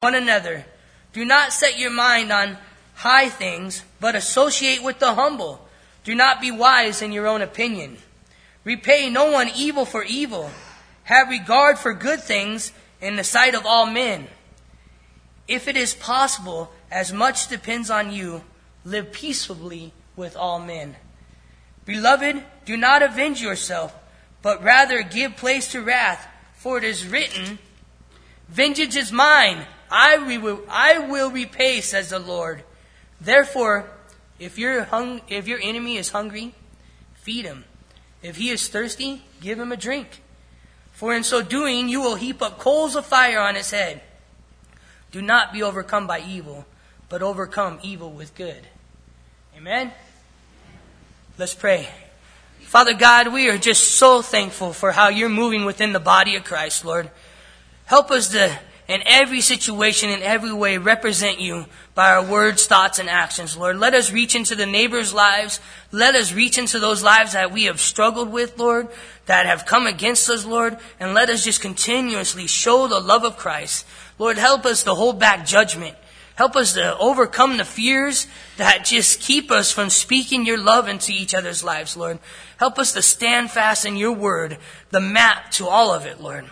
one another. Do not set your mind on high things, but associate with the humble. Do not be wise in your own opinion. Repay no one evil for evil. Have regard for good things in the sight of all men. If it is possible, as much depends on you, live peaceably with all men. Beloved, do not avenge yourself, but rather give place to wrath, for it is written, Vengeance is mine, I will, I will repay, says the Lord. Therefore, if hung, if your enemy is hungry, feed him. If he is thirsty, give him a drink. For in so doing, you will heap up coals of fire on his head. Do not be overcome by evil, but overcome evil with good. Amen? Let's pray. Father God, we are just so thankful for how you're moving within the body of Christ, Lord. Help us to in every situation, in every way, represent you by our words, thoughts, and actions, Lord. Let us reach into the neighbors' lives. Let us reach into those lives that we have struggled with, Lord, that have come against us, Lord, and let us just continuously show the love of Christ. Lord, help us to hold back judgment. Help us to overcome the fears that just keep us from speaking your love into each other's lives, Lord. Help us to stand fast in your word, the map to all of it, Lord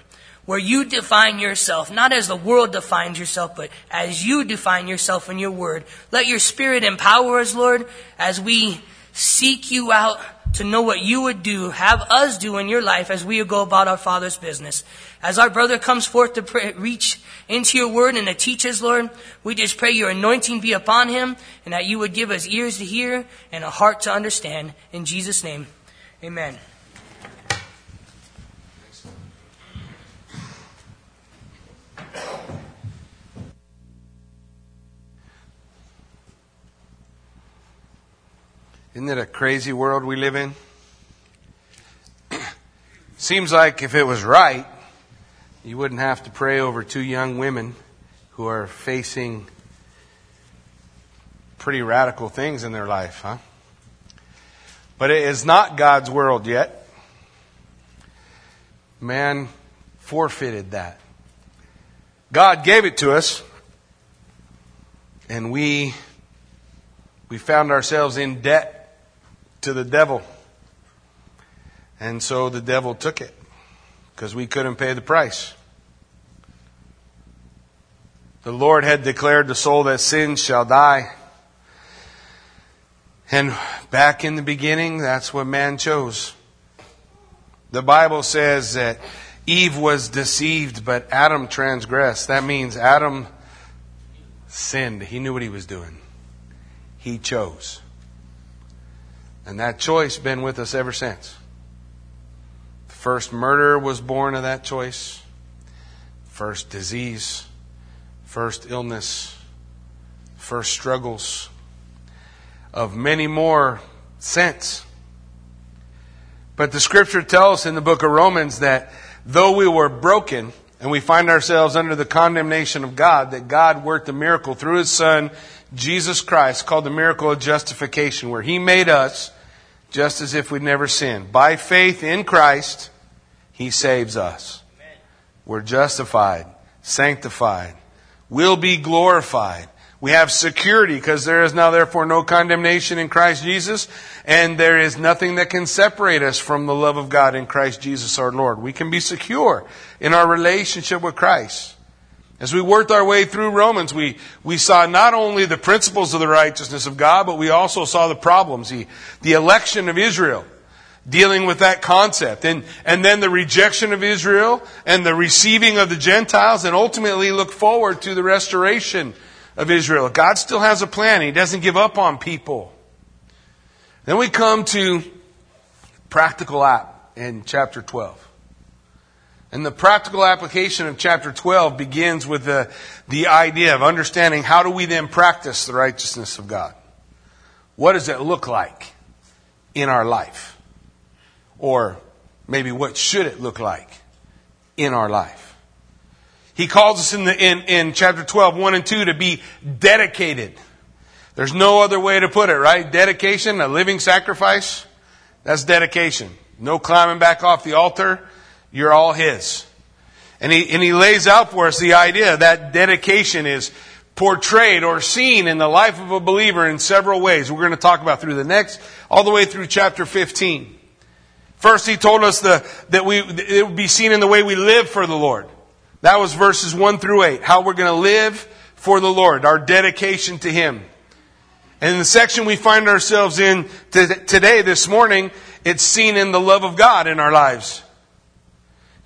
where you define yourself, not as the world defines yourself, but as you define yourself in your word. Let your spirit empower us, Lord, as we seek you out to know what you would do, have us do in your life as we go about our Father's business. As our brother comes forth to pray, reach into your word and to teach us, Lord, we just pray your anointing be upon him and that you would give us ears to hear and a heart to understand. In Jesus' name, amen. Isn't it a crazy world we live in? Seems like if it was right, you wouldn't have to pray over two young women who are facing pretty radical things in their life, huh? But it is not God's world yet. Man forfeited that. God gave it to us, and we we found ourselves in debt to the devil. And so the devil took it because we couldn't pay the price. The Lord had declared the soul that sins shall die. And back in the beginning, that's what man chose. The Bible says that Eve was deceived, but Adam transgressed. That means Adam sinned. He knew what he was doing. He chose. And that choice been with us ever since. The first murder was born of that choice. First disease, first illness, first struggles of many more since. But the scripture tells in the book of Romans that though we were broken and we find ourselves under the condemnation of God, that God worked a miracle through his son, Jesus Christ, called the miracle of justification, where he made us just as if we'd never sinned. By faith in Christ, He saves us. We're justified, sanctified, will be glorified. We have security because there is now therefore no condemnation in Christ Jesus, and there is nothing that can separate us from the love of God in Christ Jesus our Lord. We can be secure in our relationship with Christ. As we worked our way through Romans, we, we saw not only the principles of the righteousness of God, but we also saw the problems, the, the election of Israel, dealing with that concept, and, and then the rejection of Israel and the receiving of the Gentiles, and ultimately look forward to the restoration of Israel. God still has a plan. He doesn't give up on people. Then we come to practical app in chapter 12. And the practical application of chapter 12 begins with the, the idea of understanding how do we then practice the righteousness of God? What does it look like in our life? Or maybe what should it look like in our life? He calls us in, the, in, in chapter 12, 1 and 2 to be dedicated. There's no other way to put it, right? Dedication, a living sacrifice, that's dedication. No climbing back off the altar. You're all His. And he, and he lays out for us the idea that dedication is portrayed or seen in the life of a believer in several ways. We're going to talk about through the next, all the way through chapter 15. First, he told us the, that we, it would be seen in the way we live for the Lord. That was verses 1 through 8. How we're going to live for the Lord, our dedication to Him. And in the section we find ourselves in today, this morning, it's seen in the love of God in our lives.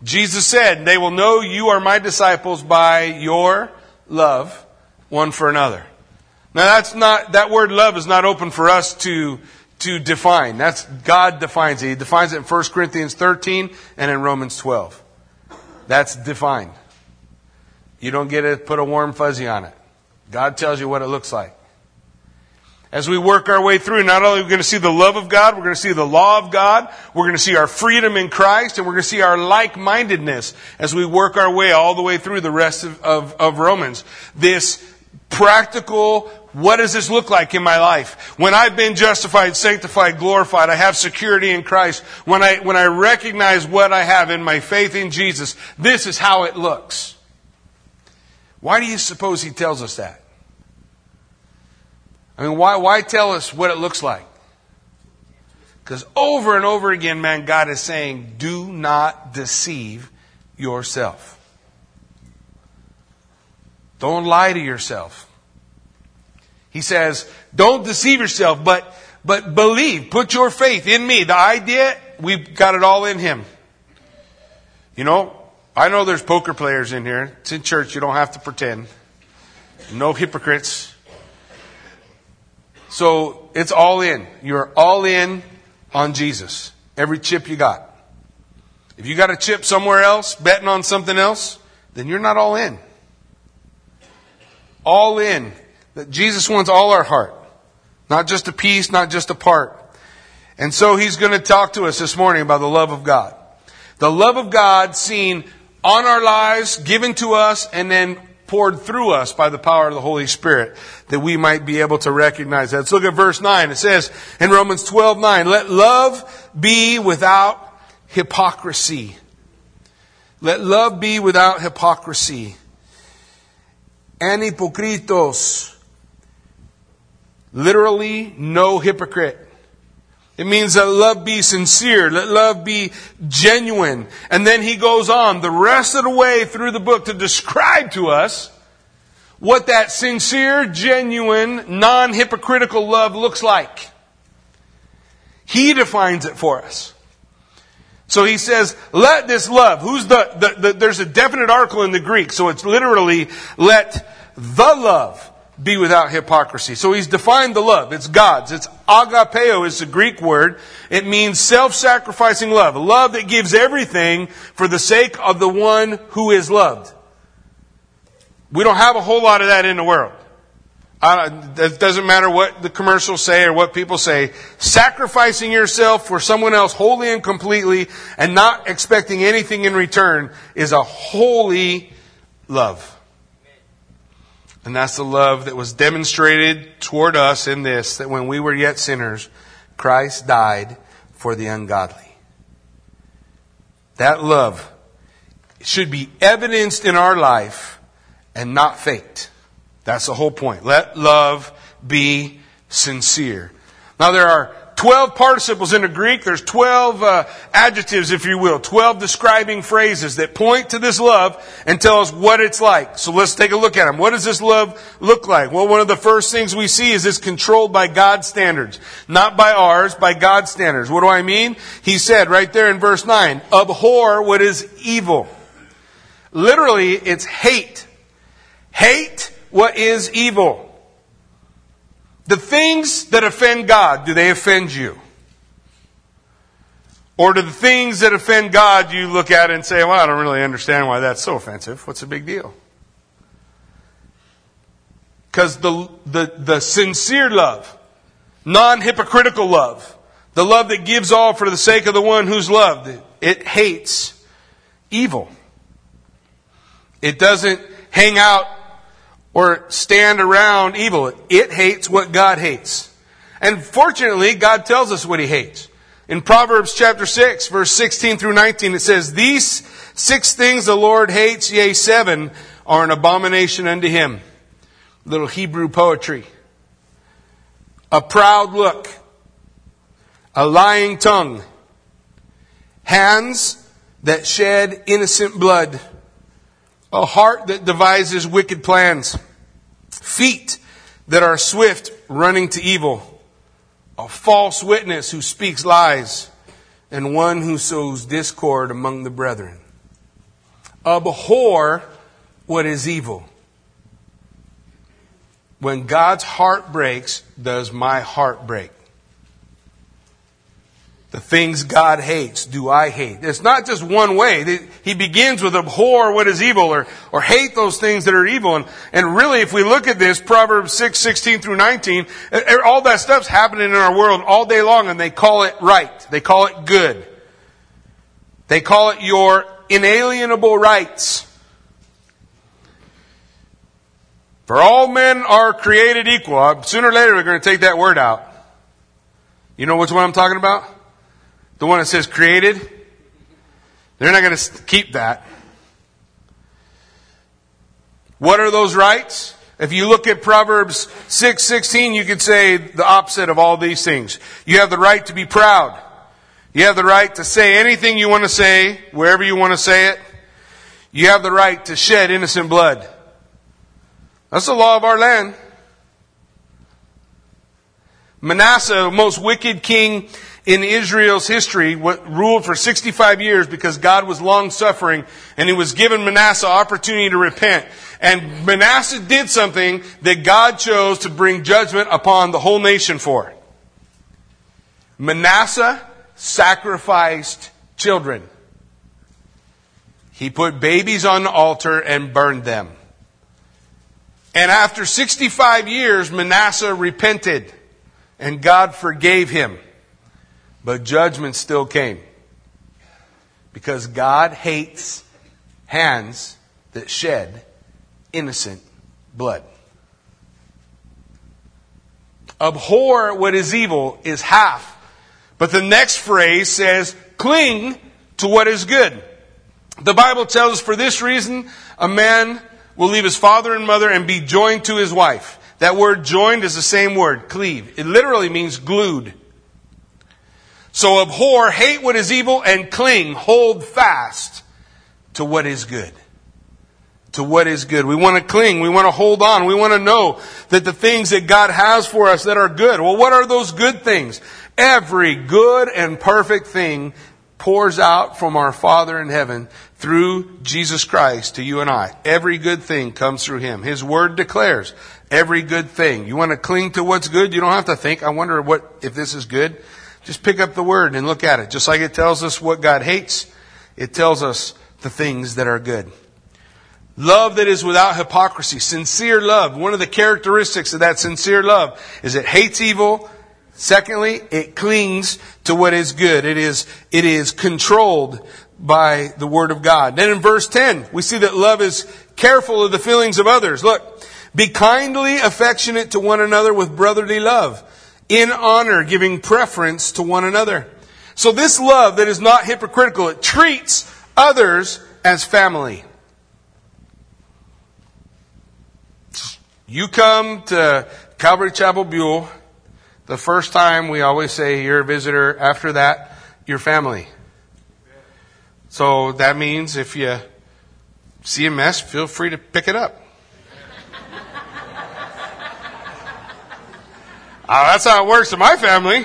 Jesus said, They will know you are my disciples by your love one for another. Now that's not, that word love is not open for us to, to define. That's, God defines it. He defines it in 1 Corinthians 13 and in Romans 12. That's defined. You don't get to put a warm fuzzy on it. God tells you what it looks like. As we work our way through, not only are we going to see the love of God, we're going to see the law of God, we're going to see our freedom in Christ, and we're going to see our like-mindedness as we work our way all the way through the rest of, of, of Romans. This practical, what does this look like in my life? When I've been justified, sanctified, glorified, I have security in Christ. When I, when I recognize what I have in my faith in Jesus, this is how it looks. Why do you suppose he tells us that? I mean, why, why tell us what it looks like? Because over and over again, man, God is saying, do not deceive yourself. Don't lie to yourself. He says, don't deceive yourself, but, but believe, put your faith in me. The idea, we've got it all in Him. You know, I know there's poker players in here. It's in church, you don't have to pretend. No hypocrites. So it's all in. You're all in on Jesus. Every chip you got. If you got a chip somewhere else, betting on something else, then you're not all in. All in. That Jesus wants all our heart. Not just a piece, not just a part. And so he's going to talk to us this morning about the love of God. The love of God seen on our lives, given to us, and then poured through us by the power of the Holy Spirit that we might be able to recognize that. Let's look at verse 9. It says in Romans 12, 9, let love be without hypocrisy. Let love be without hypocrisy. An Anhypokritos. Literally, no hypocrite. It means that love be sincere. Let love be genuine. And then he goes on the rest of the way through the book to describe to us what that sincere, genuine, non-hypocritical love looks like. He defines it for us. So he says, let this love, who's the, the, the there's a definite article in the Greek, so it's literally, let the love be without hypocrisy. So he's defined the love. It's God's. It's agapeo is the Greek word. It means self-sacrificing love. Love that gives everything for the sake of the one who is loved. We don't have a whole lot of that in the world. it doesn't matter what the commercials say or what people say. Sacrificing yourself for someone else wholly and completely and not expecting anything in return is a holy love. And that's the love that was demonstrated toward us in this that when we were yet sinners, Christ died for the ungodly. That love should be evidenced in our life and not faked. That's the whole point. Let love be sincere. Now there are 12 participles in the Greek. There's 12 uh, adjectives, if you will, 12 describing phrases that point to this love and tell us what it's like. So let's take a look at them. What does this love look like? Well, one of the first things we see is it's controlled by God's standards. Not by ours, by God's standards. What do I mean? He said right there in verse 9, abhor what is evil. Literally, it's hate. Hate what is evil. The things that offend God, do they offend you? Or do the things that offend God you look at and say, well, I don't really understand why that's so offensive. What's the big deal? Because the, the, the sincere love, non hypocritical love, the love that gives all for the sake of the one who's loved, it, it hates evil. It doesn't hang out or stand around evil. It hates what God hates. And fortunately, God tells us what he hates. In Proverbs chapter 6, verse 16 through 19, it says, These Six things the Lord hates, yea, seven are an abomination unto him. Little Hebrew poetry. A proud look, a lying tongue, hands that shed innocent blood, a heart that devises wicked plans, feet that are swift running to evil, a false witness who speaks lies, and one who sows discord among the brethren. Abhor what is evil. When God's heart breaks, does my heart break? The things God hates, do I hate? It's not just one way. He begins with abhor what is evil or, or hate those things that are evil. And, and really, if we look at this, Proverbs 6, 16 through 19, all that stuff's happening in our world all day long and they call it right. They call it good. They call it your inalienable rights. For all men are created equal. Sooner or later, we're going to take that word out. You know which one I'm talking about? The one that says created? They're not going to keep that. What are those rights? If you look at Proverbs 6:16, you could say the opposite of all these things. You have the right to be proud. You have the right to say anything you want to say, wherever you want to say it. You have the right to shed innocent blood. That's the law of our land. Manasseh, most wicked king in Israel's history, ruled for 65 years because God was long suffering and he was given Manasseh opportunity to repent. And Manasseh did something that God chose to bring judgment upon the whole nation for. Manasseh sacrificed children. He put babies on the altar and burned them. And after 65 years, Manasseh repented and God forgave him. But judgment still came. Because God hates hands that shed innocent blood. Abhor what is evil is half. But the next phrase says, cling to what is good. The Bible tells us for this reason, a man will leave his father and mother and be joined to his wife. That word joined is the same word, cleave. It literally means glued. So abhor, hate what is evil, and cling, hold fast to what is good. To what is good. We want to cling. We want to hold on. We want to know that the things that God has for us that are good. Well, what are those good things? Every good and perfect thing pours out from our Father in heaven through Jesus Christ to you and I. Every good thing comes through Him. His Word declares every good thing. You want to cling to what's good? You don't have to think, I wonder what, if this is good. Just pick up the word and look at it. Just like it tells us what God hates, it tells us the things that are good. Love that is without hypocrisy, sincere love. One of the characteristics of that sincere love is it hates evil. Secondly, it clings to what is good. It is, it is controlled by the Word of God. Then in verse 10, we see that love is careful of the feelings of others. Look, be kindly affectionate to one another with brotherly love in honor, giving preference to one another. So this love that is not hypocritical, it treats others as family. You come to Calvary Chapel Buhl, the first time we always say you're a visitor. After that, you're family. So that means if you see a mess, feel free to pick it up. Uh, that's how it works in my family.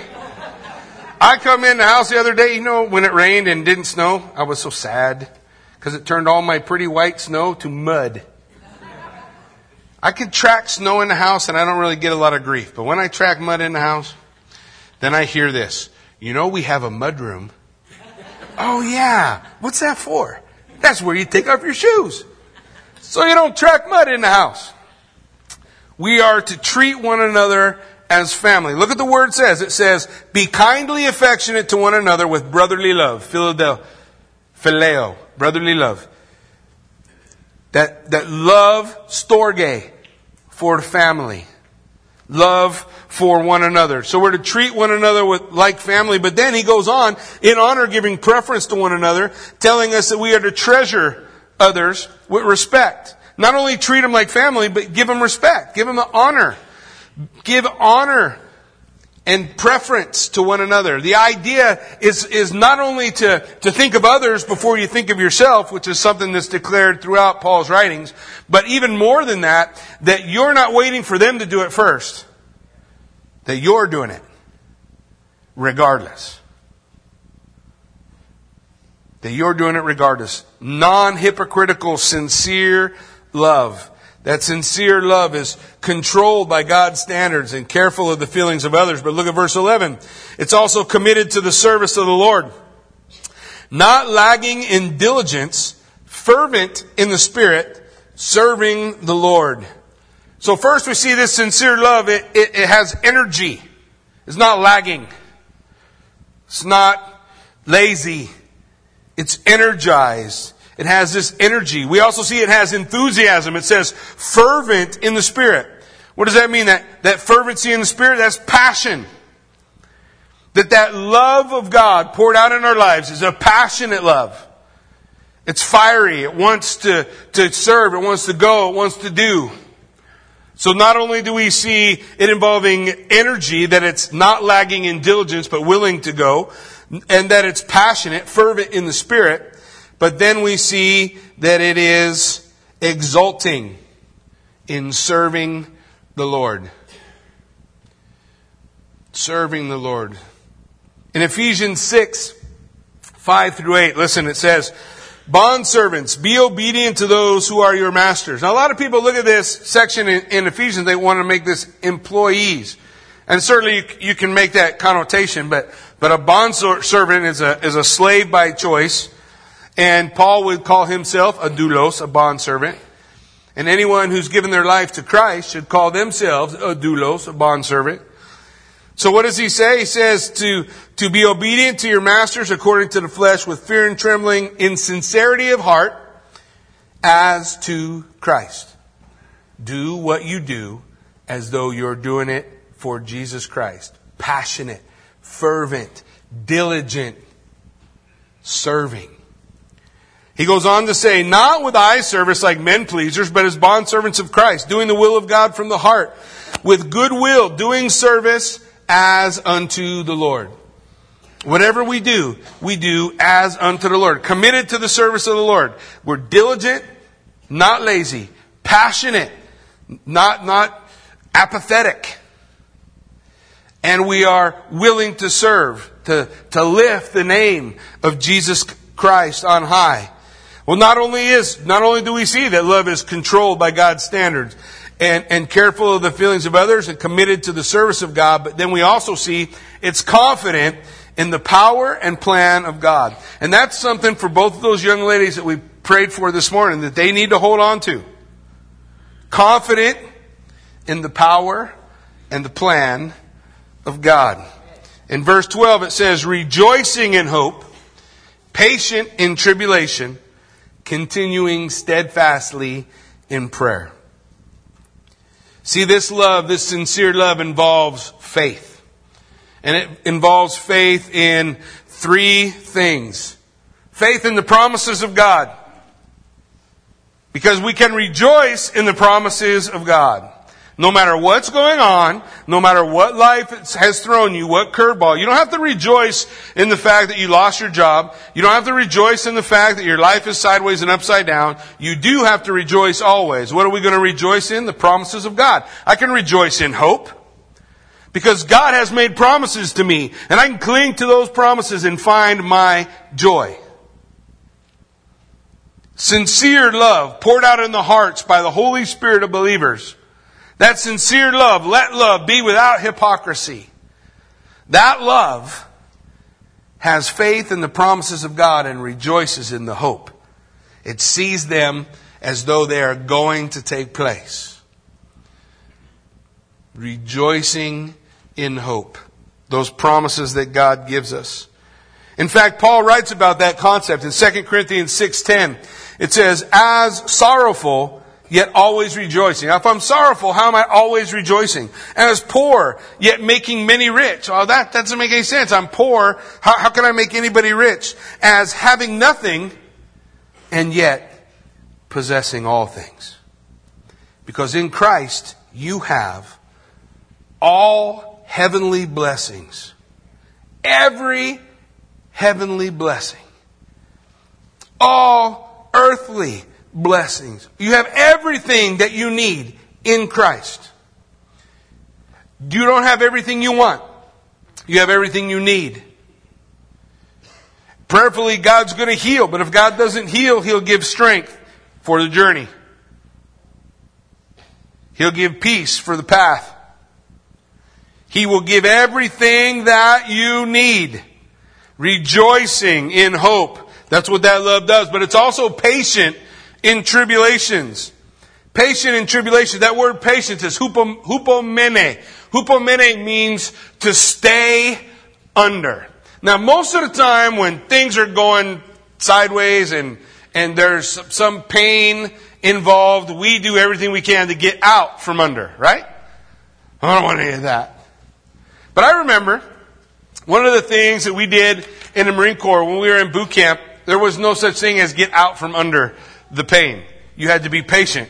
I come in the house the other day, you know, when it rained and didn't snow, I was so sad because it turned all my pretty white snow to mud. I can track snow in the house and I don't really get a lot of grief, but when I track mud in the house, then I hear this. You know, we have a mud room. oh yeah. What's that for? That's where you take off your shoes. So you don't track mud in the house. We are to treat one another as family. Look at the word says. It says, be kindly affectionate to one another with brotherly love. Philadelphia. Phileo. Brotherly love. That, that love, storge, for family. love for one another. So we're to treat one another with like family, but then he goes on in honor giving preference to one another, telling us that we are to treasure others with respect. Not only treat them like family, but give them respect. Give them the honor. Give honor and preference to one another. The idea is, is not only to, to think of others before you think of yourself, which is something that's declared throughout Paul's writings, but even more than that, that you're not waiting for them to do it first. That you're doing it. Regardless. That you're doing it regardless. Non-hypocritical, sincere love that sincere love is controlled by God's standards and careful of the feelings of others. But look at verse 11. It's also committed to the service of the Lord. Not lagging in diligence, fervent in the Spirit, serving the Lord. So first we see this sincere love. It, it, it has energy. It's not lagging. It's not lazy. It's energized. It has this energy. We also see it has enthusiasm. It says fervent in the Spirit. What does that mean? That, that fervency in the Spirit, that's passion. That that love of God poured out in our lives is a passionate love. It's fiery. It wants to, to serve. It wants to go. It wants to do. So not only do we see it involving energy, that it's not lagging in diligence, but willing to go, and that it's passionate, fervent in the Spirit, but then we see that it is exulting in serving the Lord. Serving the Lord. In Ephesians 6, 5 through 8, listen, it says, Bond servants, be obedient to those who are your masters. Now, a lot of people look at this section in, in Ephesians, they want to make this employees. And certainly you, you, can make that connotation, but, but a bond servant is a, is a slave by choice. And Paul would call himself a doulos, a bondservant. And anyone who's given their life to Christ should call themselves a doulos, a bondservant. So what does he say? He says to, to be obedient to your masters according to the flesh with fear and trembling in sincerity of heart as to Christ. Do what you do as though you're doing it for Jesus Christ. Passionate, fervent, diligent, serving. He goes on to say, not with eye service like men pleasers, but as bondservants of Christ, doing the will of God from the heart, with good will, doing service as unto the Lord. Whatever we do, we do as unto the Lord. Committed to the service of the Lord. We're diligent, not lazy, passionate, not, not apathetic. And we are willing to serve, to, to lift the name of Jesus Christ on high. Well, not only is, not only do we see that love is controlled by God's standards and, and careful of the feelings of others and committed to the service of God, but then we also see it's confident in the power and plan of God. And that's something for both of those young ladies that we prayed for this morning that they need to hold on to. Confident in the power and the plan of God. In verse 12 it says, rejoicing in hope, patient in tribulation, continuing steadfastly in prayer. See, this love, this sincere love involves faith. And it involves faith in three things. Faith in the promises of God. Because we can rejoice in the promises of God. No matter what's going on, no matter what life has thrown you, what curveball, you don't have to rejoice in the fact that you lost your job. You don't have to rejoice in the fact that your life is sideways and upside down. You do have to rejoice always. What are we going to rejoice in? The promises of God. I can rejoice in hope. Because God has made promises to me, and I can cling to those promises and find my joy. Sincere love poured out in the hearts by the Holy Spirit of believers that sincere love, let love be without hypocrisy. That love has faith in the promises of God and rejoices in the hope. It sees them as though they are going to take place. Rejoicing in hope. Those promises that God gives us. In fact, Paul writes about that concept in 2 Corinthians 6.10. It says, as sorrowful yet always rejoicing. If I'm sorrowful, how am I always rejoicing? And as poor, yet making many rich. Oh, that, that doesn't make any sense. I'm poor. How, how can I make anybody rich? As having nothing, and yet possessing all things. Because in Christ, you have all heavenly blessings. Every heavenly blessing. All earthly blessings. You have everything that you need in Christ. You don't have everything you want. You have everything you need. Prayerfully, God's going to heal, but if God doesn't heal, He'll give strength for the journey. He'll give peace for the path. He will give everything that you need. Rejoicing in hope. That's what that love does. But it's also patient in tribulations. Patient in tribulation. That word patience is hupomene. Hupomene means to stay under. Now, most of the time when things are going sideways and, and there's some pain involved, we do everything we can to get out from under, right? I don't want any of that. But I remember one of the things that we did in the Marine Corps when we were in boot camp, there was no such thing as get out from under the pain. You had to be patient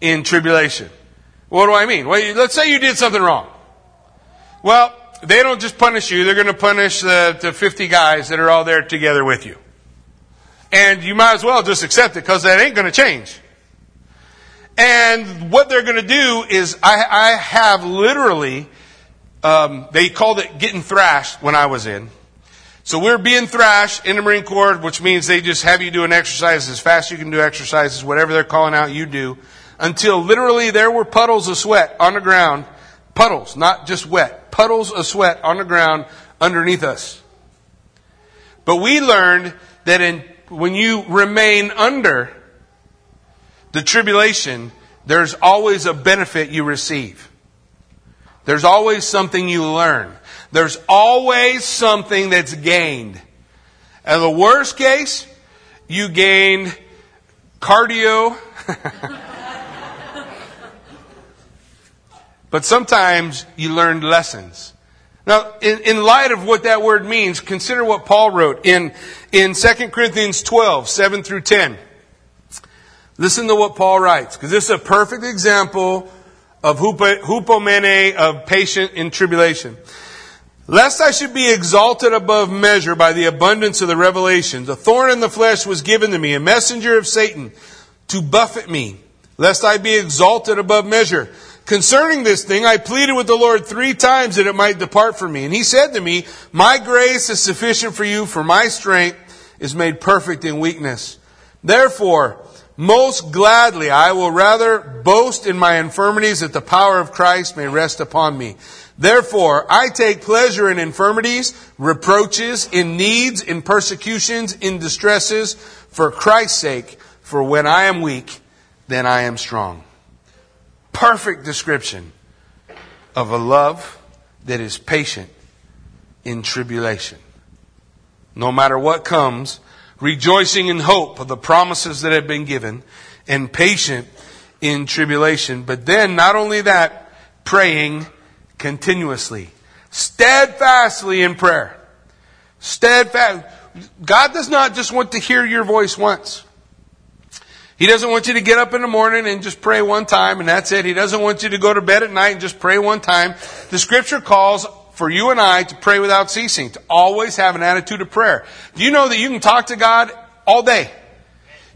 in tribulation. What do I mean? Well, let's say you did something wrong. Well, they don't just punish you, they're going to punish the, the 50 guys that are all there together with you. And you might as well just accept it because that ain't going to change. And what they're going to do is, I, I have literally, um, they called it getting thrashed when I was in. So we're being thrashed in the Marine Corps, which means they just have you doing exercises as fast as you can do exercises, whatever they're calling out, you do, until literally there were puddles of sweat on the ground. Puddles, not just wet. Puddles of sweat on the ground underneath us. But we learned that in, when you remain under the tribulation, there's always a benefit you receive. There's always something you learn. There's always something that's gained. And the worst case, you gained cardio. but sometimes you learned lessons. Now, in, in, light of what that word means, consider what Paul wrote in, in 2 Corinthians 12, 7 through 10. Listen to what Paul writes, because this is a perfect example of hupomene, of patient in tribulation. Lest I should be exalted above measure by the abundance of the revelations, a thorn in the flesh was given to me, a messenger of Satan, to buffet me, lest I be exalted above measure. Concerning this thing, I pleaded with the Lord three times that it might depart from me. And he said to me, My grace is sufficient for you, for my strength is made perfect in weakness. Therefore, most gladly I will rather boast in my infirmities that the power of Christ may rest upon me. Therefore, I take pleasure in infirmities, reproaches, in needs, in persecutions, in distresses, for Christ's sake. For when I am weak, then I am strong. Perfect description of a love that is patient in tribulation. No matter what comes, rejoicing in hope of the promises that have been given, and patient in tribulation. But then, not only that, praying continuously, steadfastly in prayer. Steadfast. God does not just want to hear your voice once. He doesn't want you to get up in the morning and just pray one time and that's it. He doesn't want you to go to bed at night and just pray one time. The scripture calls for you and I to pray without ceasing, to always have an attitude of prayer. Do you know that you can talk to God all day?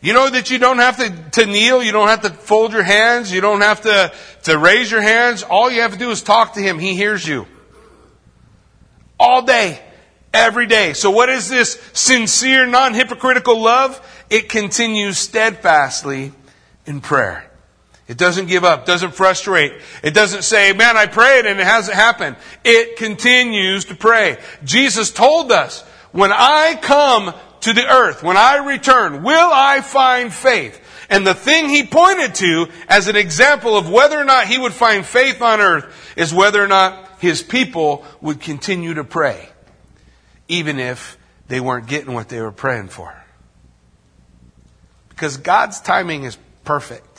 You know that you don't have to, to kneel, you don't have to fold your hands, you don't have to, to raise your hands. All you have to do is talk to Him. He hears you. All day, every day. So what is this sincere, non-hypocritical love? It continues steadfastly in prayer. It doesn't give up, doesn't frustrate. It doesn't say, man, I prayed and it hasn't happened. It continues to pray. Jesus told us, when I come to the earth, when I return, will I find faith? And the thing he pointed to as an example of whether or not he would find faith on earth is whether or not his people would continue to pray, even if they weren't getting what they were praying for. Because God's timing is perfect.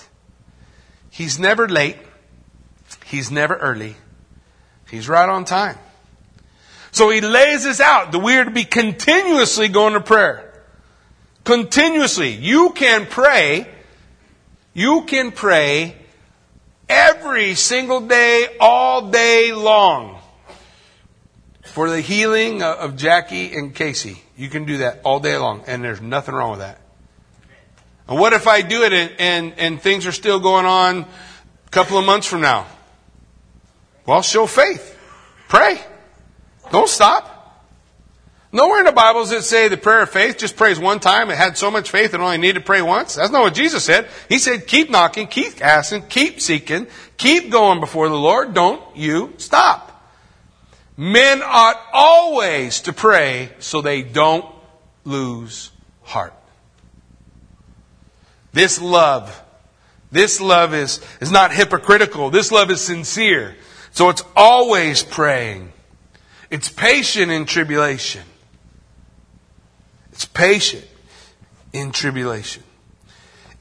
He's never late. He's never early. He's right on time. So he lays this out that we are to be continuously going to prayer. Continuously. You can pray. You can pray every single day, all day long for the healing of Jackie and Casey. You can do that all day long, and there's nothing wrong with that. And what if I do it and, and, and things are still going on a couple of months from now? Well, show faith. Pray. Don't stop. Nowhere in the Bible does it say the prayer of faith just prays one time. It had so much faith it only needed to pray once. That's not what Jesus said. He said, keep knocking, keep asking, keep seeking, keep going before the Lord. Don't you stop. Men ought always to pray so they don't lose heart. This love, this love is, is not hypocritical. This love is sincere. So it's always praying. It's patient in tribulation. It's patient in tribulation.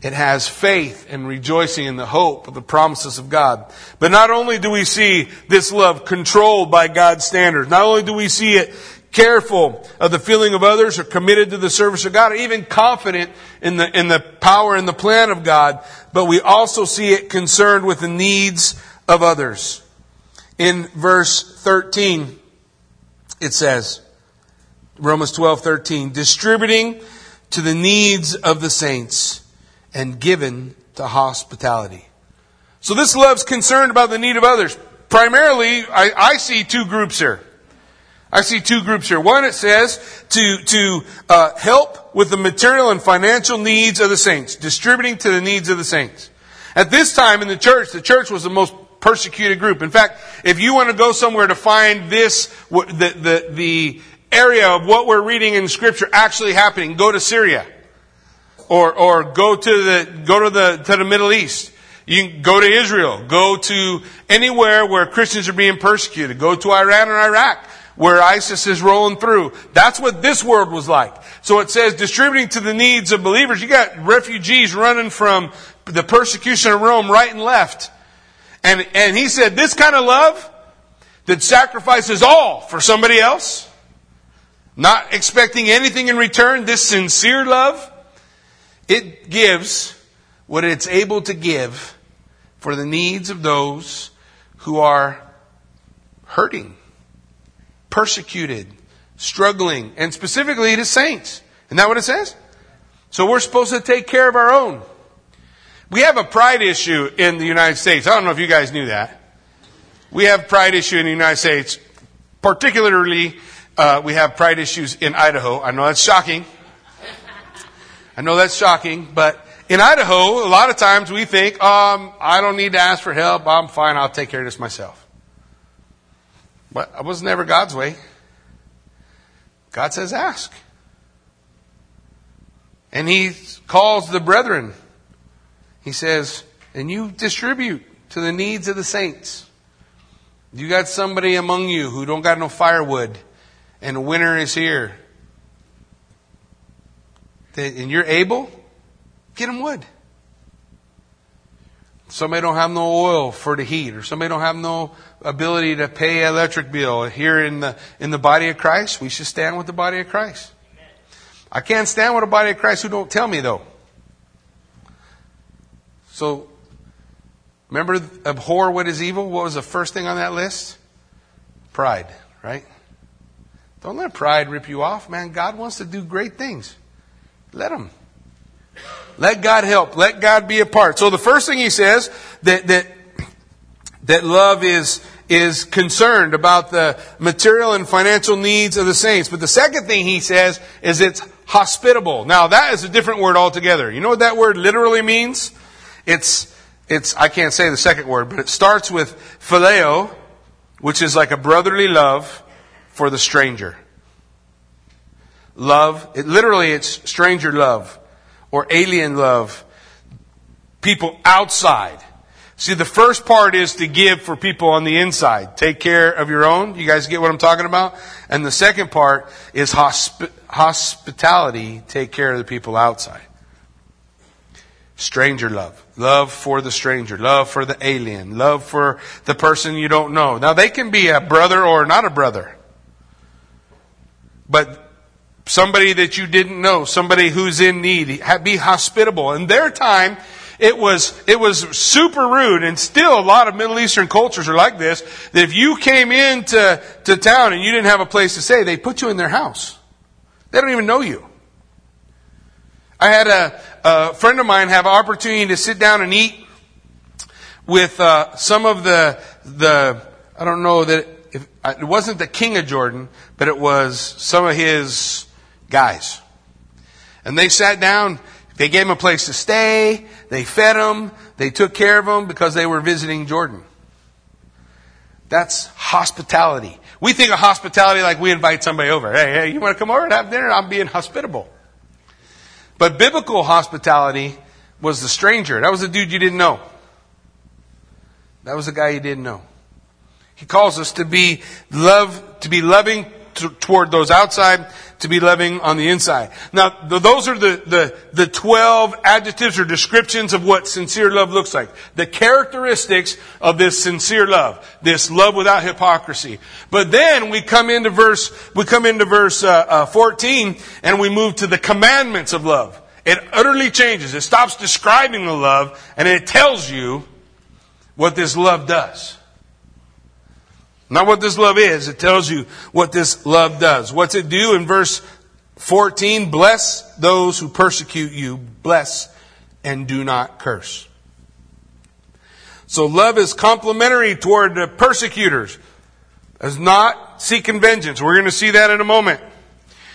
It has faith and rejoicing in the hope of the promises of God. But not only do we see this love controlled by God's standards, not only do we see it careful of the feeling of others or committed to the service of God or even confident in the, in the power and the plan of God, but we also see it concerned with the needs of others. In verse 13, it says, Romans 12, 13, distributing to the needs of the saints and given to hospitality. So this love's concerned about the need of others. Primarily, I, I see two groups here. I see two groups here. One, it says to, to uh, help with the material and financial needs of the saints, distributing to the needs of the saints. At this time in the church, the church was the most persecuted group. In fact, if you want to go somewhere to find this, the, the, the area of what we're reading in Scripture actually happening, go to Syria. Or, or go to the, go to the, to the Middle East. You can go to Israel. Go to anywhere where Christians are being persecuted. Go to Iran or Iraq where ISIS is rolling through. That's what this world was like. So it says distributing to the needs of believers. You got refugees running from the persecution of Rome right and left. And, and he said this kind of love that sacrifices all for somebody else, not expecting anything in return, this sincere love, it gives what it's able to give for the needs of those who are hurting persecuted, struggling, and specifically to saints. Isn't that what it says? So we're supposed to take care of our own. We have a pride issue in the United States. I don't know if you guys knew that. We have pride issue in the United States. Particularly, uh, we have pride issues in Idaho. I know that's shocking. I know that's shocking, but in Idaho, a lot of times we think, um, I don't need to ask for help. I'm fine. I'll take care of this myself. But it was never God's way. God says, ask. And he calls the brethren. He says, and you distribute to the needs of the saints. You got somebody among you who don't got no firewood and winter is here. And you're able, get them wood. Somebody don't have no oil for the heat, or somebody don't have no ability to pay electric bill. Here in the in the body of Christ, we should stand with the body of Christ. I can't stand with a body of Christ who don't tell me though. So remember abhor what is evil? What was the first thing on that list? Pride, right? Don't let pride rip you off, man. God wants to do great things. Let him. Let God help. Let God be a part. So the first thing he says that that that love is is concerned about the material and financial needs of the saints. But the second thing he says is it's hospitable. Now that is a different word altogether. You know what that word literally means? It's it's I can't say the second word, but it starts with phileo, which is like a brotherly love for the stranger. Love, it literally it's stranger love or alien love, people outside. See, the first part is to give for people on the inside. Take care of your own. You guys get what I'm talking about? And the second part is hospi- hospitality. Take care of the people outside. Stranger love. Love for the stranger. Love for the alien. Love for the person you don't know. Now they can be a brother or not a brother. But somebody that you didn't know, somebody who's in need, be hospitable. In their time, it was, it was super rude and still a lot of Middle Eastern cultures are like this, that if you came into to town and you didn't have a place to stay, they put you in their house. They don't even know you. I had a, a friend of mine have an opportunity to sit down and eat with uh, some of the the I don't know that if, it wasn't the king of Jordan, but it was some of his guys, and they sat down. They gave him a place to stay. They fed him. They took care of him because they were visiting Jordan. That's hospitality. We think of hospitality like we invite somebody over. Hey, hey, you want to come over and have dinner? I'm being hospitable. But biblical hospitality was the stranger. That was the dude you didn't know. That was the guy you didn't know. He calls us to be love, to be loving to, toward those outside, to be loving on the inside. Now, those are the, the, the 12 adjectives or descriptions of what sincere love looks like. The characteristics of this sincere love. This love without hypocrisy. But then we come into verse, we come into verse uh, uh, 14 and we move to the commandments of love. It utterly changes. It stops describing the love and it tells you what this love does. Not what this love is, it tells you what this love does. What's it do in verse 14? Bless those who persecute you, bless and do not curse. So love is complimentary toward the persecutors, as not seeking vengeance. We're going to see that in a moment.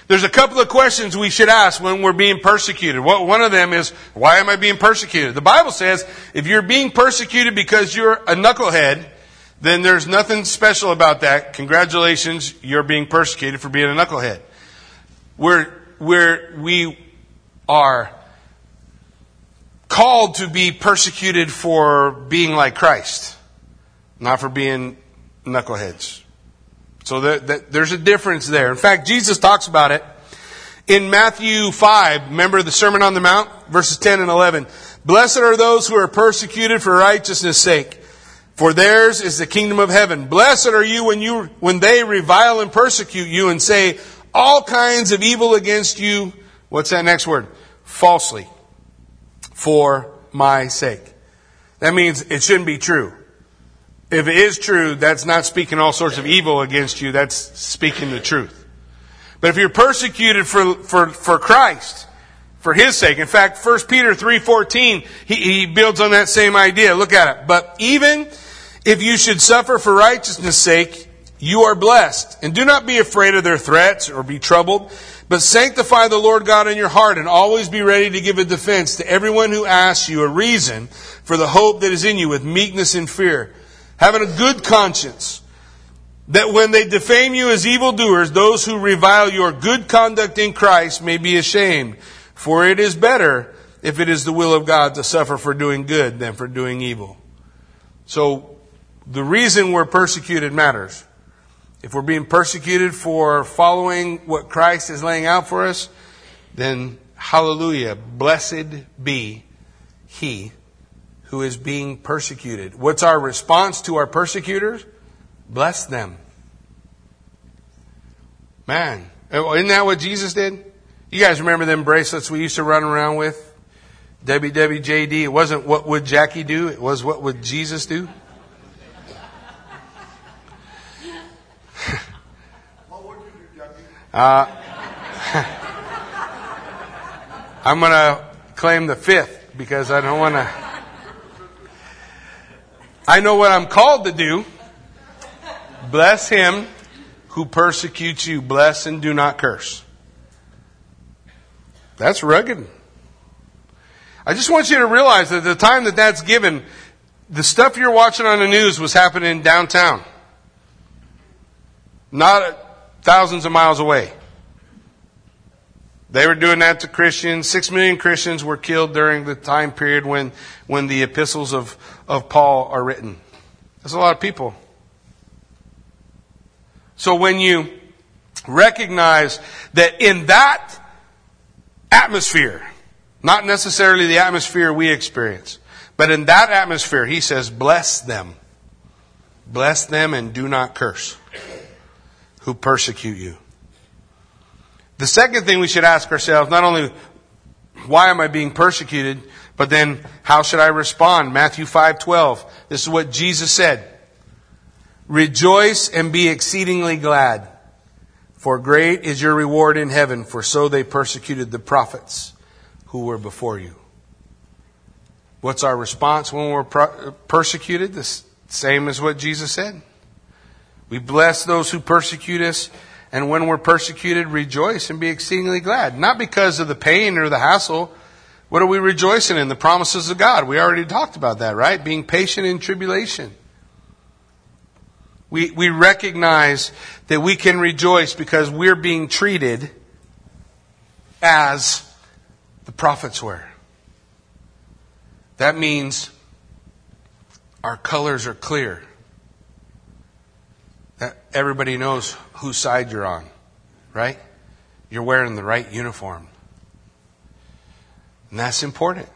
There's a couple of questions we should ask when we're being persecuted. One of them is, why am I being persecuted? The Bible says if you're being persecuted because you're a knucklehead, then there's nothing special about that. Congratulations, you're being persecuted for being a knucklehead. We're, we're, we are called to be persecuted for being like Christ, not for being knuckleheads. So that, that, there's a difference there. In fact, Jesus talks about it in Matthew 5. Remember the Sermon on the Mount, verses 10 and 11. Blessed are those who are persecuted for righteousness' sake for theirs is the kingdom of heaven. Blessed are you when you, when they revile and persecute you and say all kinds of evil against you. What's that next word? Falsely. For my sake. That means it shouldn't be true. If it is true, that's not speaking all sorts of evil against you. That's speaking the truth. But if you're persecuted for, for, for Christ, for his sake. In fact, 1 Peter 3.14, he, he builds on that same idea. Look at it. But even if you should suffer for righteousness' sake, you are blessed. And do not be afraid of their threats or be troubled, but sanctify the Lord God in your heart and always be ready to give a defense to everyone who asks you a reason for the hope that is in you with meekness and fear, having a good conscience, that when they defame you as evildoers, those who revile your good conduct in Christ may be ashamed. For it is better, if it is the will of God, to suffer for doing good than for doing evil. So, the reason we're persecuted matters. If we're being persecuted for following what Christ is laying out for us, then hallelujah, blessed be he who is being persecuted. What's our response to our persecutors? Bless them. Man, oh, isn't that what Jesus did? You guys remember them bracelets we used to run around with? WWJD. It wasn't what would Jackie do, it was what would Jesus do. Uh, I'm going to claim the fifth because I don't want to. I know what I'm called to do. Bless him who persecutes you. Bless and do not curse. That's rugged. I just want you to realize that the time that that's given, the stuff you're watching on the news was happening downtown. Not thousands of miles away. They were doing that to Christians. Six million Christians were killed during the time period when, when the epistles of, of Paul are written. That's a lot of people. So when you recognize that in that atmosphere, Not necessarily the atmosphere we experience. But in that atmosphere, he says, bless them. Bless them and do not curse who persecute you. The second thing we should ask ourselves, not only why am I being persecuted, but then how should I respond? Matthew 5:12. This is what Jesus said. Rejoice and be exceedingly glad, for great is your reward in heaven, for so they persecuted the prophets who were before you. What's our response when we're persecuted? The same as what Jesus said. We bless those who persecute us, and when we're persecuted, rejoice and be exceedingly glad. Not because of the pain or the hassle. What are we rejoicing in? The promises of God. We already talked about that, right? Being patient in tribulation. We, we recognize that we can rejoice because we're being treated as the prophets were. That means our colors are clear. Everybody knows whose side you're on, right? You're wearing the right uniform. And that's important.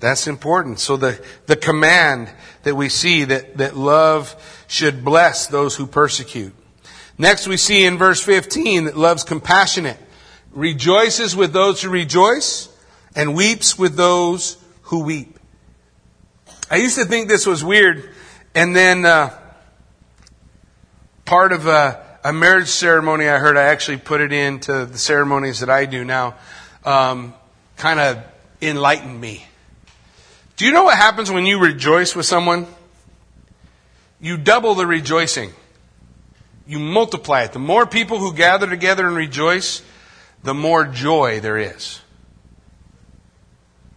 That's important. So the, the command that we see that, that love should bless those who persecute. Next we see in verse 15 that love's compassionate, rejoices with those who rejoice, and weeps with those who weep. I used to think this was weird, and then uh, part of a, a, marriage ceremony I heard, I actually put it into the ceremonies that I do now, um, kind of enlightened me. Do you know what happens when you rejoice with someone? You double the rejoicing. You multiply it. The more people who gather together and rejoice, the more joy there is.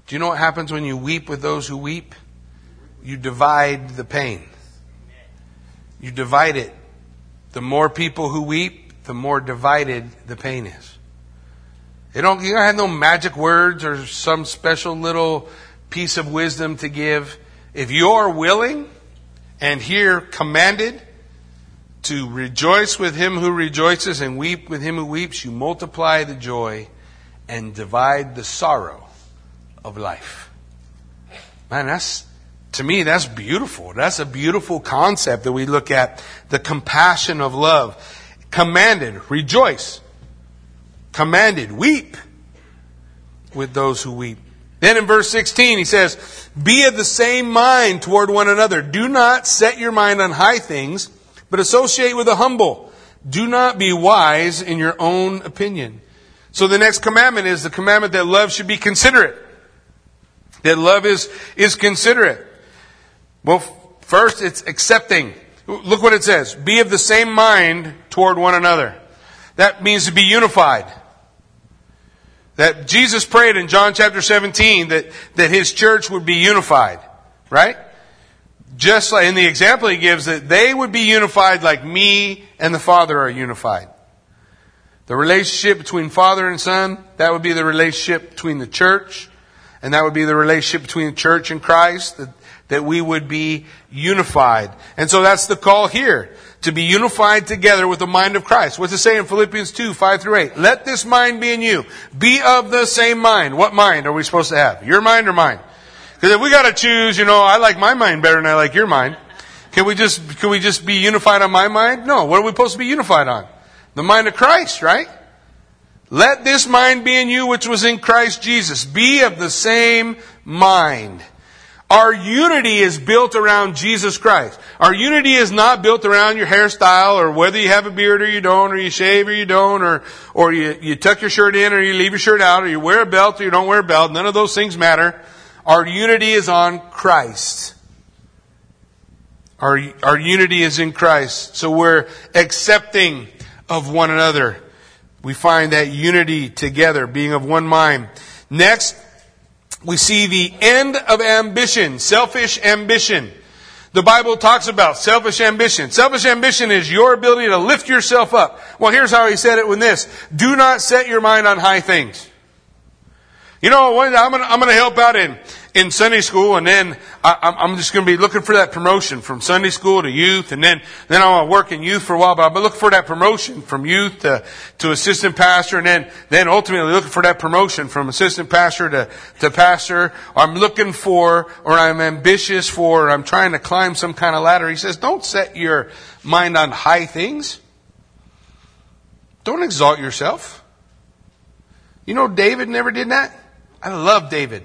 Do you know what happens when you weep with those who weep? You divide the pain. You divide it. The more people who weep, the more divided the pain is. You don't, you don't have no magic words or some special little piece of wisdom to give. If you're willing and here commanded to rejoice with him who rejoices and weep with him who weeps, you multiply the joy and divide the sorrow of life. Man, that's, to me, that's beautiful. That's a beautiful concept that we look at. The compassion of love. Commanded, rejoice. Commanded, weep with those who weep. Then in verse 16, he says, Be of the same mind toward one another. Do not set your mind on high things, but associate with the humble. Do not be wise in your own opinion. So the next commandment is the commandment that love should be considerate. That love is, is considerate. Well, first it's accepting. Look what it says. Be of the same mind toward one another. That means to be unified. That Jesus prayed in John chapter 17 that, that his church would be unified. Right? Just like in the example he gives that they would be unified like me and the Father are unified. The relationship between Father and Son, that would be the relationship between the church and that would be the relationship between the church and Christ, that, that we would be unified. And so that's the call here, to be unified together with the mind of Christ. What's it say in Philippians 2, 5 through 8? Let this mind be in you. Be of the same mind. What mind are we supposed to have? Your mind or mine? Because if we gotta choose, you know, I like my mind better than I like your mind. Can we just, can we just be unified on my mind? No. What are we supposed to be unified on? The mind of Christ, right? Let this mind be in you which was in Christ Jesus. Be of the same mind. Our unity is built around Jesus Christ. Our unity is not built around your hairstyle or whether you have a beard or you don't, or you shave or you don't, or, or you, you tuck your shirt in or you leave your shirt out, or you wear a belt or you don't wear a belt. None of those things matter. Our unity is on Christ. Our, our unity is in Christ. So we're accepting of one another we find that unity together, being of one mind. Next, we see the end of ambition, selfish ambition. The Bible talks about selfish ambition. Selfish ambition is your ability to lift yourself up. Well, here's how he said it with this. Do not set your mind on high things. You know, I'm I'm gonna help out in, in Sunday school, and then I, I'm just going to be looking for that promotion from Sunday school to youth, and then then I want to work in youth for a while. But I'll be looking for that promotion from youth to to assistant pastor, and then then ultimately looking for that promotion from assistant pastor to to pastor. I'm looking for, or I'm ambitious for, or I'm trying to climb some kind of ladder. He says, don't set your mind on high things. Don't exalt yourself. You know, David never did that. I love David.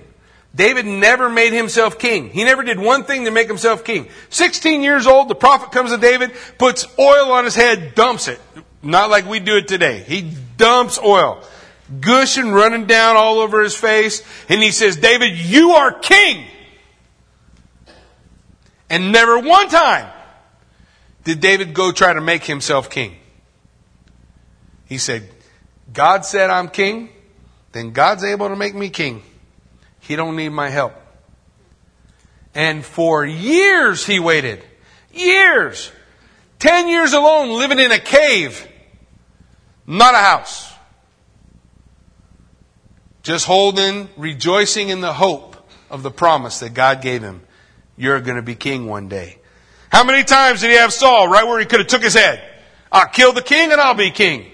David never made himself king. He never did one thing to make himself king. 16 years old, the prophet comes to David, puts oil on his head, dumps it. Not like we do it today. He dumps oil. Gushing, running down all over his face. And he says, David, you are king. And never one time did David go try to make himself king. He said, God said I'm king, then God's able to make me king. He don't need my help. And for years he waited. Years. Ten years alone living in a cave. Not a house. Just holding, rejoicing in the hope of the promise that God gave him. You're going to be king one day. How many times did he have Saul right where he could have took his head? I'll kill the king and I'll be king.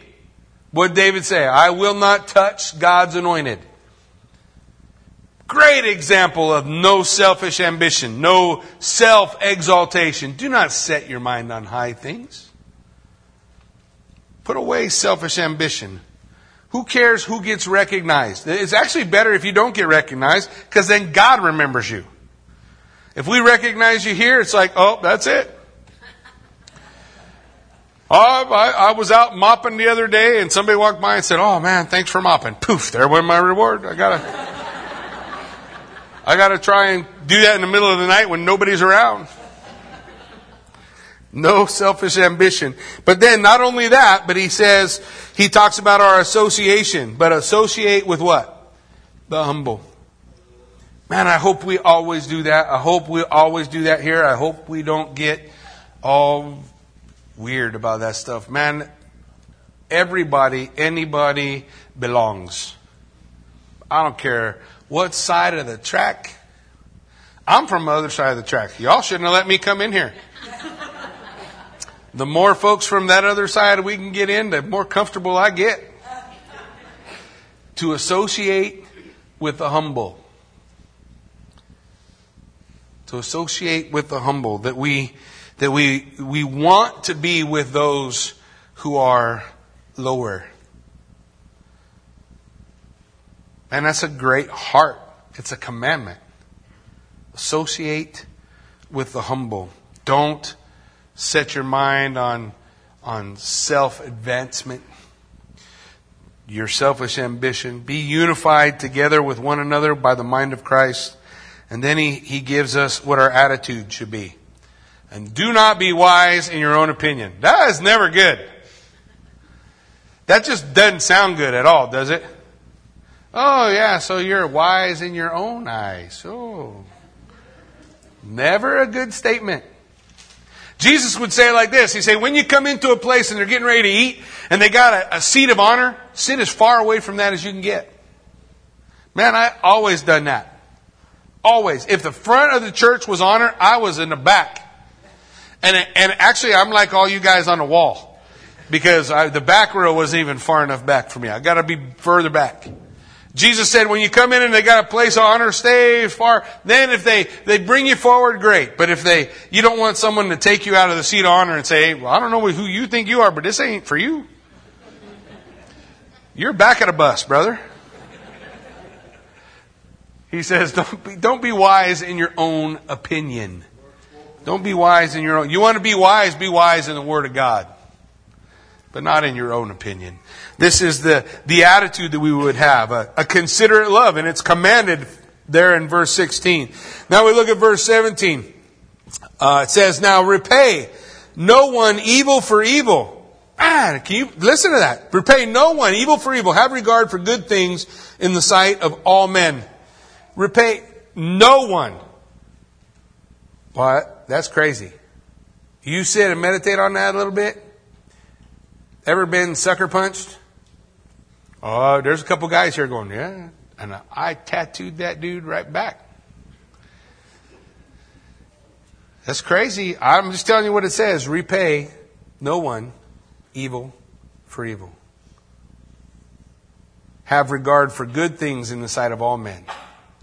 What did David say? I will not touch God's anointed. Great example of no selfish ambition, no self exaltation. Do not set your mind on high things. Put away selfish ambition. Who cares who gets recognized? It's actually better if you don't get recognized because then God remembers you. If we recognize you here, it's like, oh, that's it. Oh, I, I, was out mopping the other day and somebody walked by and said, oh man, thanks for mopping. Poof, there went my reward. I gotta. I got to try and do that in the middle of the night when nobody's around. No selfish ambition. But then not only that, but he says, he talks about our association, but associate with what? The humble. Man, I hope we always do that. I hope we always do that here. I hope we don't get all weird about that stuff. Man, everybody, anybody belongs. I don't care what side of the track? I'm from the other side of the track. Y'all shouldn't have let me come in here. The more folks from that other side we can get in, the more comfortable I get. To associate with the humble. To associate with the humble. That we, that we, we want to be with those who are lower. And that's a great heart. It's a commandment. Associate with the humble. Don't set your mind on, on self advancement, your selfish ambition. Be unified together with one another by the mind of Christ. And then he, he gives us what our attitude should be. And do not be wise in your own opinion. That is never good. That just doesn't sound good at all, does it? Oh, yeah, so you're wise in your own eyes. Oh. Never a good statement. Jesus would say like this. He'd say, when you come into a place and they're getting ready to eat and they got a, a seat of honor, sit as far away from that as you can get. Man, I always done that. Always. If the front of the church was honor, I was in the back. And, and actually, I'm like all you guys on the wall. Because I, the back row wasn't even far enough back for me. I gotta be further back. Jesus said, when you come in and they got a place of honor, stay far. Then if they, they bring you forward, great. But if they, you don't want someone to take you out of the seat of honor and say, well, I don't know who you think you are, but this ain't for you. You're back at a bus, brother. He says, don't be, don't be wise in your own opinion. Don't be wise in your own. You want to be wise, be wise in the Word of God. But not in your own opinion. This is the, the attitude that we would have, a, a considerate love, and it's commanded there in verse 16. Now we look at verse 17. Uh, it says, Now repay no one evil for evil. Ah, can you listen to that? Repay no one evil for evil. Have regard for good things in the sight of all men. Repay no one. What? That's crazy. You sit and meditate on that a little bit? Ever been sucker punched? Oh, there's a couple guys here going, yeah. And I tattooed that dude right back. That's crazy. I'm just telling you what it says. Repay no one evil for evil. Have regard for good things in the sight of all men.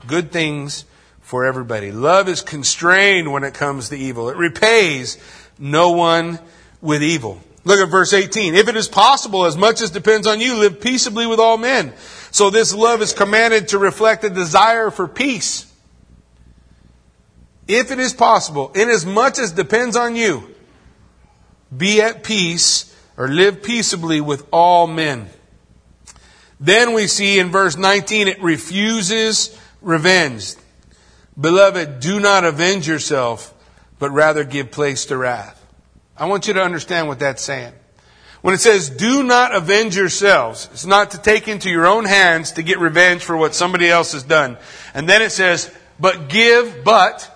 Good things for everybody. Love is constrained when it comes to evil. It repays no one with evil. Look at verse 18. If it is possible, as much as depends on you, live peaceably with all men. So this love is commanded to reflect a desire for peace if it is possible, inasmuch as depends on you, be at peace or live peaceably with all men. Then we see in verse 19 it refuses revenge. Beloved, do not avenge yourself, but rather give place to wrath. I want you to understand what that's saying. When it says, do not avenge yourselves, it's not to take into your own hands to get revenge for what somebody else has done. And then it says, but give, but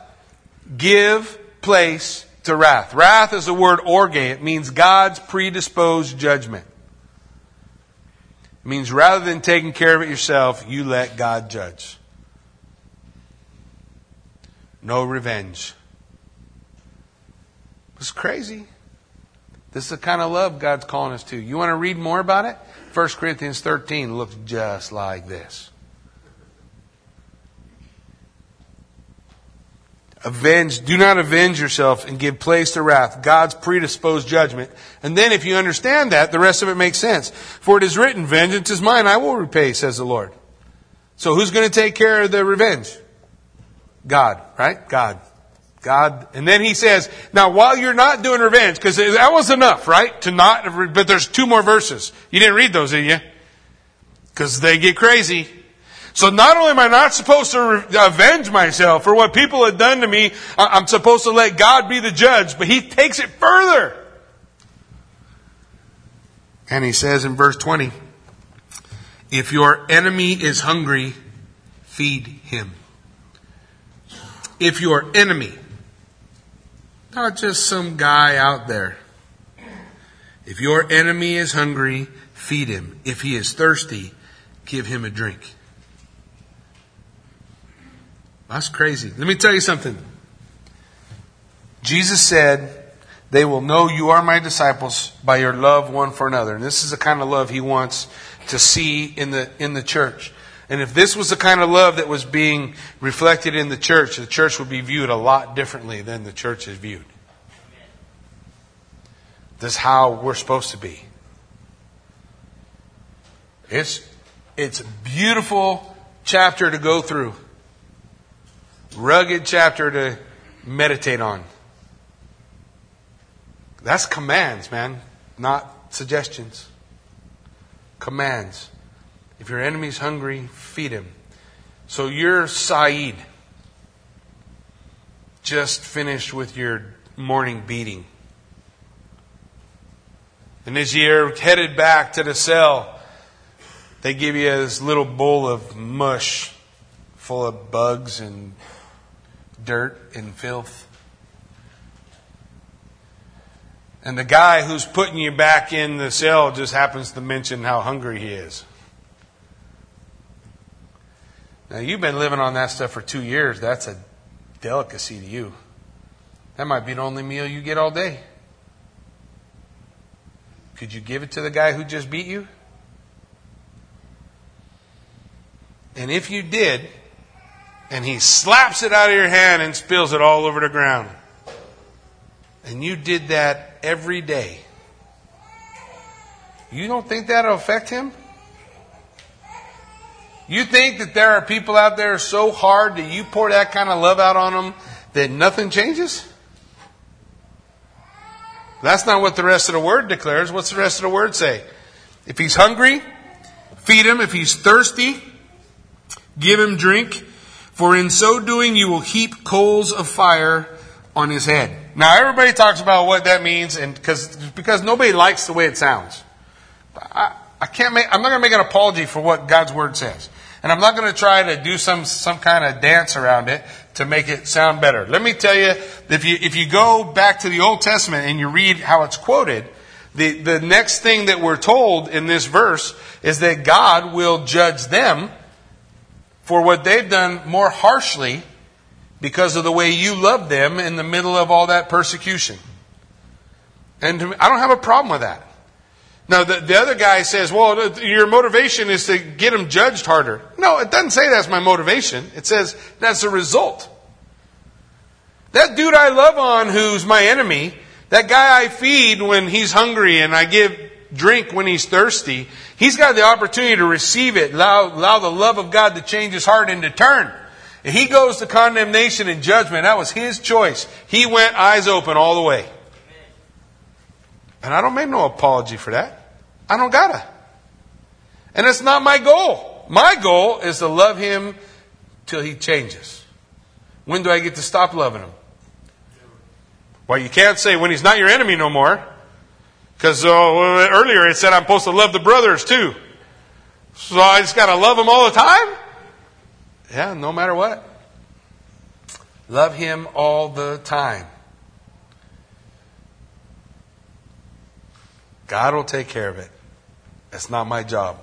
give place to wrath. Wrath is the word orge. It means God's predisposed judgment. It means rather than taking care of it yourself, you let God judge. No revenge. It's crazy. This is the kind of love God's calling us to. You want to read more about it? 1 Corinthians 13 looks just like this. Avenge, do not avenge yourself and give place to wrath, God's predisposed judgment. And then if you understand that, the rest of it makes sense. For it is written, vengeance is mine, I will repay, says the Lord. So who's going to take care of the revenge? God, right? God. God. And then he says, now while you're not doing revenge, because that was enough, right? To not, but there's two more verses. You didn't read those, did you? Because they get crazy. So not only am I not supposed to avenge myself for what people have done to me, I'm supposed to let God be the judge, but he takes it further. And he says in verse 20, if your enemy is hungry, feed him. If your enemy, not just some guy out there, if your enemy is hungry, feed him. If he is thirsty, give him a drink. That's crazy. Let me tell you something. Jesus said, They will know you are my disciples by your love one for another. And this is the kind of love he wants to see in the, in the church. And if this was the kind of love that was being reflected in the church, the church would be viewed a lot differently than the church is viewed. This is how we're supposed to be. It's, it's a beautiful chapter to go through rugged chapter to meditate on. That's commands, man, not suggestions. Commands. If your enemy's hungry, feed him. So you're Saeed. Just finished with your morning beating. And as you're headed back to the cell, they give you this little bowl of mush full of bugs and dirt and filth. And the guy who's putting you back in the cell just happens to mention how hungry he is. Now, you've been living on that stuff for two years. That's a delicacy to you. That might be the only meal you get all day. Could you give it to the guy who just beat you? And if you did, and he slaps it out of your hand and spills it all over the ground. And you did that every day. You don't think that'll affect him? You think that there are people out there so hard that you pour that kind of love out on them that nothing changes? That's not what the rest of the word declares. What's the rest of the word say? If he's hungry, feed him. If he's thirsty, give him drink for in so doing you will heap coals of fire on his head. Now everybody talks about what that means, and because because nobody likes the way it sounds. I, I can't make. I'm not going to make an apology for what God's word says, and I'm not going to try to do some some kind of dance around it to make it sound better. Let me tell you, if you if you go back to the Old Testament and you read how it's quoted, the the next thing that we're told in this verse is that God will judge them for what they've done more harshly because of the way you loved them in the middle of all that persecution. And I don't have a problem with that. Now, the, the other guy says, well, your motivation is to get them judged harder. No, it doesn't say that's my motivation. It says that's the result. That dude I love on who's my enemy, that guy I feed when he's hungry and I give drink when he's thirsty, he's got the opportunity to receive it, allow, allow the love of God to change his heart and to turn. If he goes to condemnation and judgment, that was his choice. He went eyes open all the way. And I don't make no apology for that. I don't gotta. And it's not my goal. My goal is to love him till he changes. When do I get to stop loving him? Well, you can't say when he's not your enemy no more. Because uh, earlier it said I'm supposed to love the brothers too. So I just got to love them all the time? Yeah, no matter what. Love him all the time. God will take care of it. That's not my job.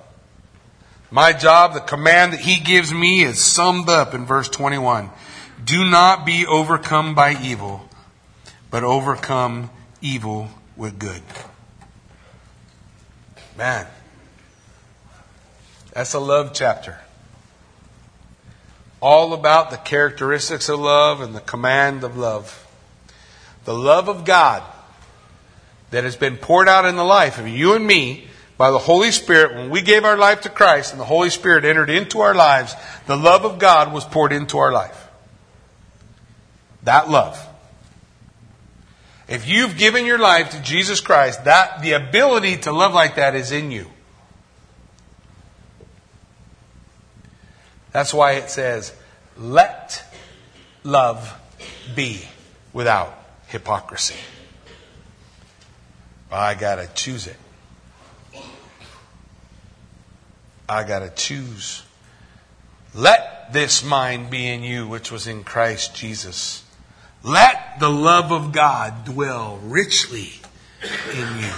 My job, the command that he gives me is summed up in verse 21. Do not be overcome by evil, but overcome evil with good. Man, that's a love chapter. All about the characteristics of love and the command of love. The love of God that has been poured out in the life of you and me by the Holy Spirit when we gave our life to Christ and the Holy Spirit entered into our lives, the love of God was poured into our life. That love. If you've given your life to Jesus Christ, that the ability to love like that is in you. That's why it says, let love be without hypocrisy. I got to choose it. I got to choose. Let this mind be in you, which was in Christ Jesus. Let the love of God dwell richly in you.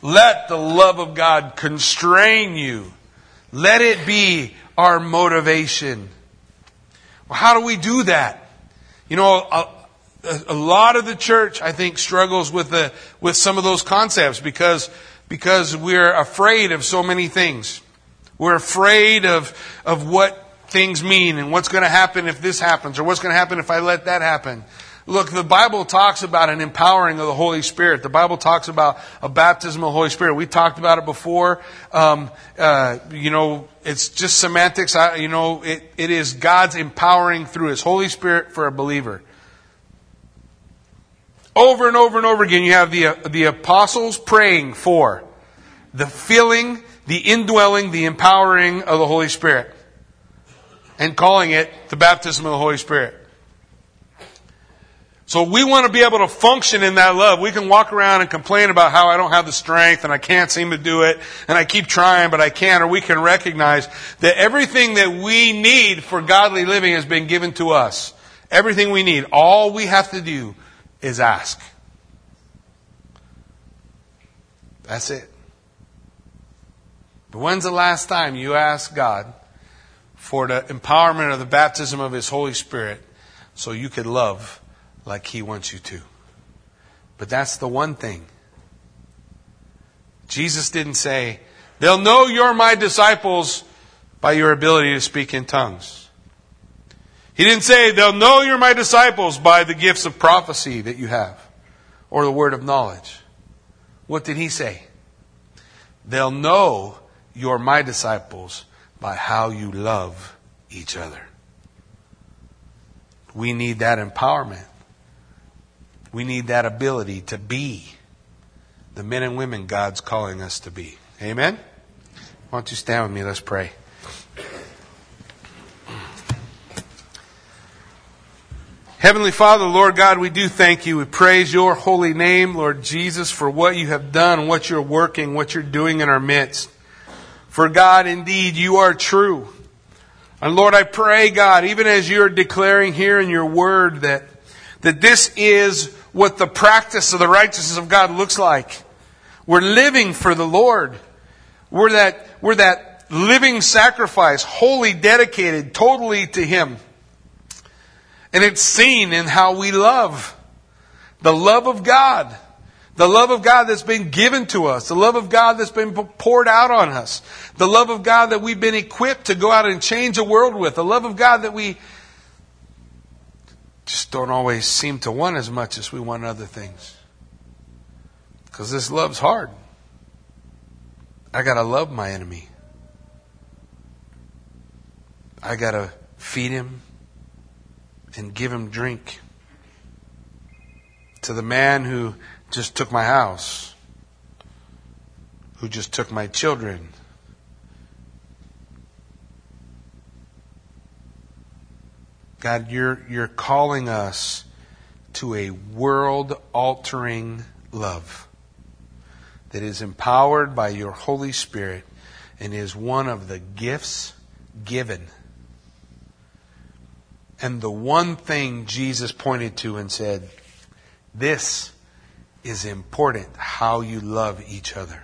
Let the love of God constrain you. Let it be our motivation. Well, how do we do that? You know, a, lot of the church, I think, struggles with the, with some of those concepts because, because we're afraid of so many things. We're afraid of, of what things mean and what's going to happen if this happens or what's going to happen if I let that happen. Look, the Bible talks about an empowering of the Holy Spirit. The Bible talks about a baptism of the Holy Spirit. We talked about it before. Um, uh, you know, it's just semantics. I, you know, it, it is God's empowering through His Holy Spirit for a believer. Over and over and over again, you have the, uh, the apostles praying for the filling, the indwelling, the empowering of the Holy Spirit and calling it the baptism of the Holy Spirit. So we want to be able to function in that love. We can walk around and complain about how I don't have the strength and I can't seem to do it and I keep trying but I can't or we can recognize that everything that we need for godly living has been given to us. Everything we need. All we have to do is ask. That's it. But when's the last time you asked God for the empowerment of the baptism of His Holy Spirit so you could love like He wants you to. But that's the one thing. Jesus didn't say, They'll know you're my disciples by your ability to speak in tongues. He didn't say, They'll know you're my disciples by the gifts of prophecy that you have or the word of knowledge. What did He say? They'll know you're my disciples by how you love each other. We need that empowerment. We need that ability to be the men and women God's calling us to be. Amen? Why don't you stand with me? Let's pray. Heavenly Father, Lord God, we do thank you. We praise your holy name, Lord Jesus, for what you have done, what you're working, what you're doing in our midst. For God, indeed, you are true. And Lord, I pray, God, even as you're declaring here in your word that, that this is what the practice of the righteousness of God looks like. We're living for the Lord. We're that, we're that living sacrifice, wholly dedicated totally to Him. And it's seen in how we love. The love of God. The love of God that's been given to us. The love of God that's been poured out on us. The love of God that we've been equipped to go out and change the world with. The love of God that we just don't always seem to want as much as we want other things. Because this love's hard. I got to love my enemy. I got to feed him and give him drink. To the man who just took my house, who just took my children. God, you're, you're calling us to a world altering love that is empowered by your Holy Spirit and is one of the gifts given. And the one thing Jesus pointed to and said, This is important how you love each other.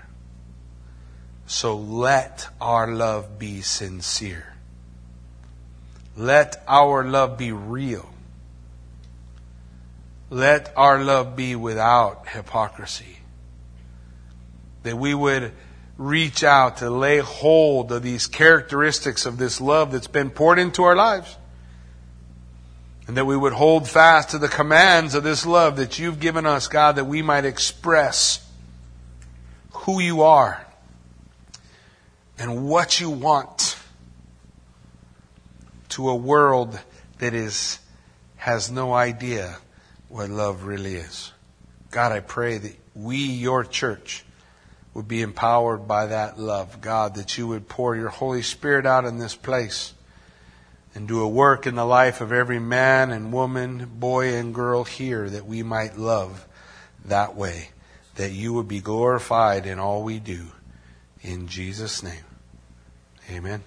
So let our love be sincere. Let our love be real. Let our love be without hypocrisy. That we would reach out to lay hold of these characteristics of this love that's been poured into our lives and that we would hold fast to the commands of this love that you've given us, God, that we might express who you are and what you want to a world that is has no idea what love really is. God, I pray that we, your church, would be empowered by that love. God, that you would pour your Holy Spirit out in this place and do a work in the life of every man and woman, boy and girl here that we might love that way, that you would be glorified in all we do. In Jesus' name, amen.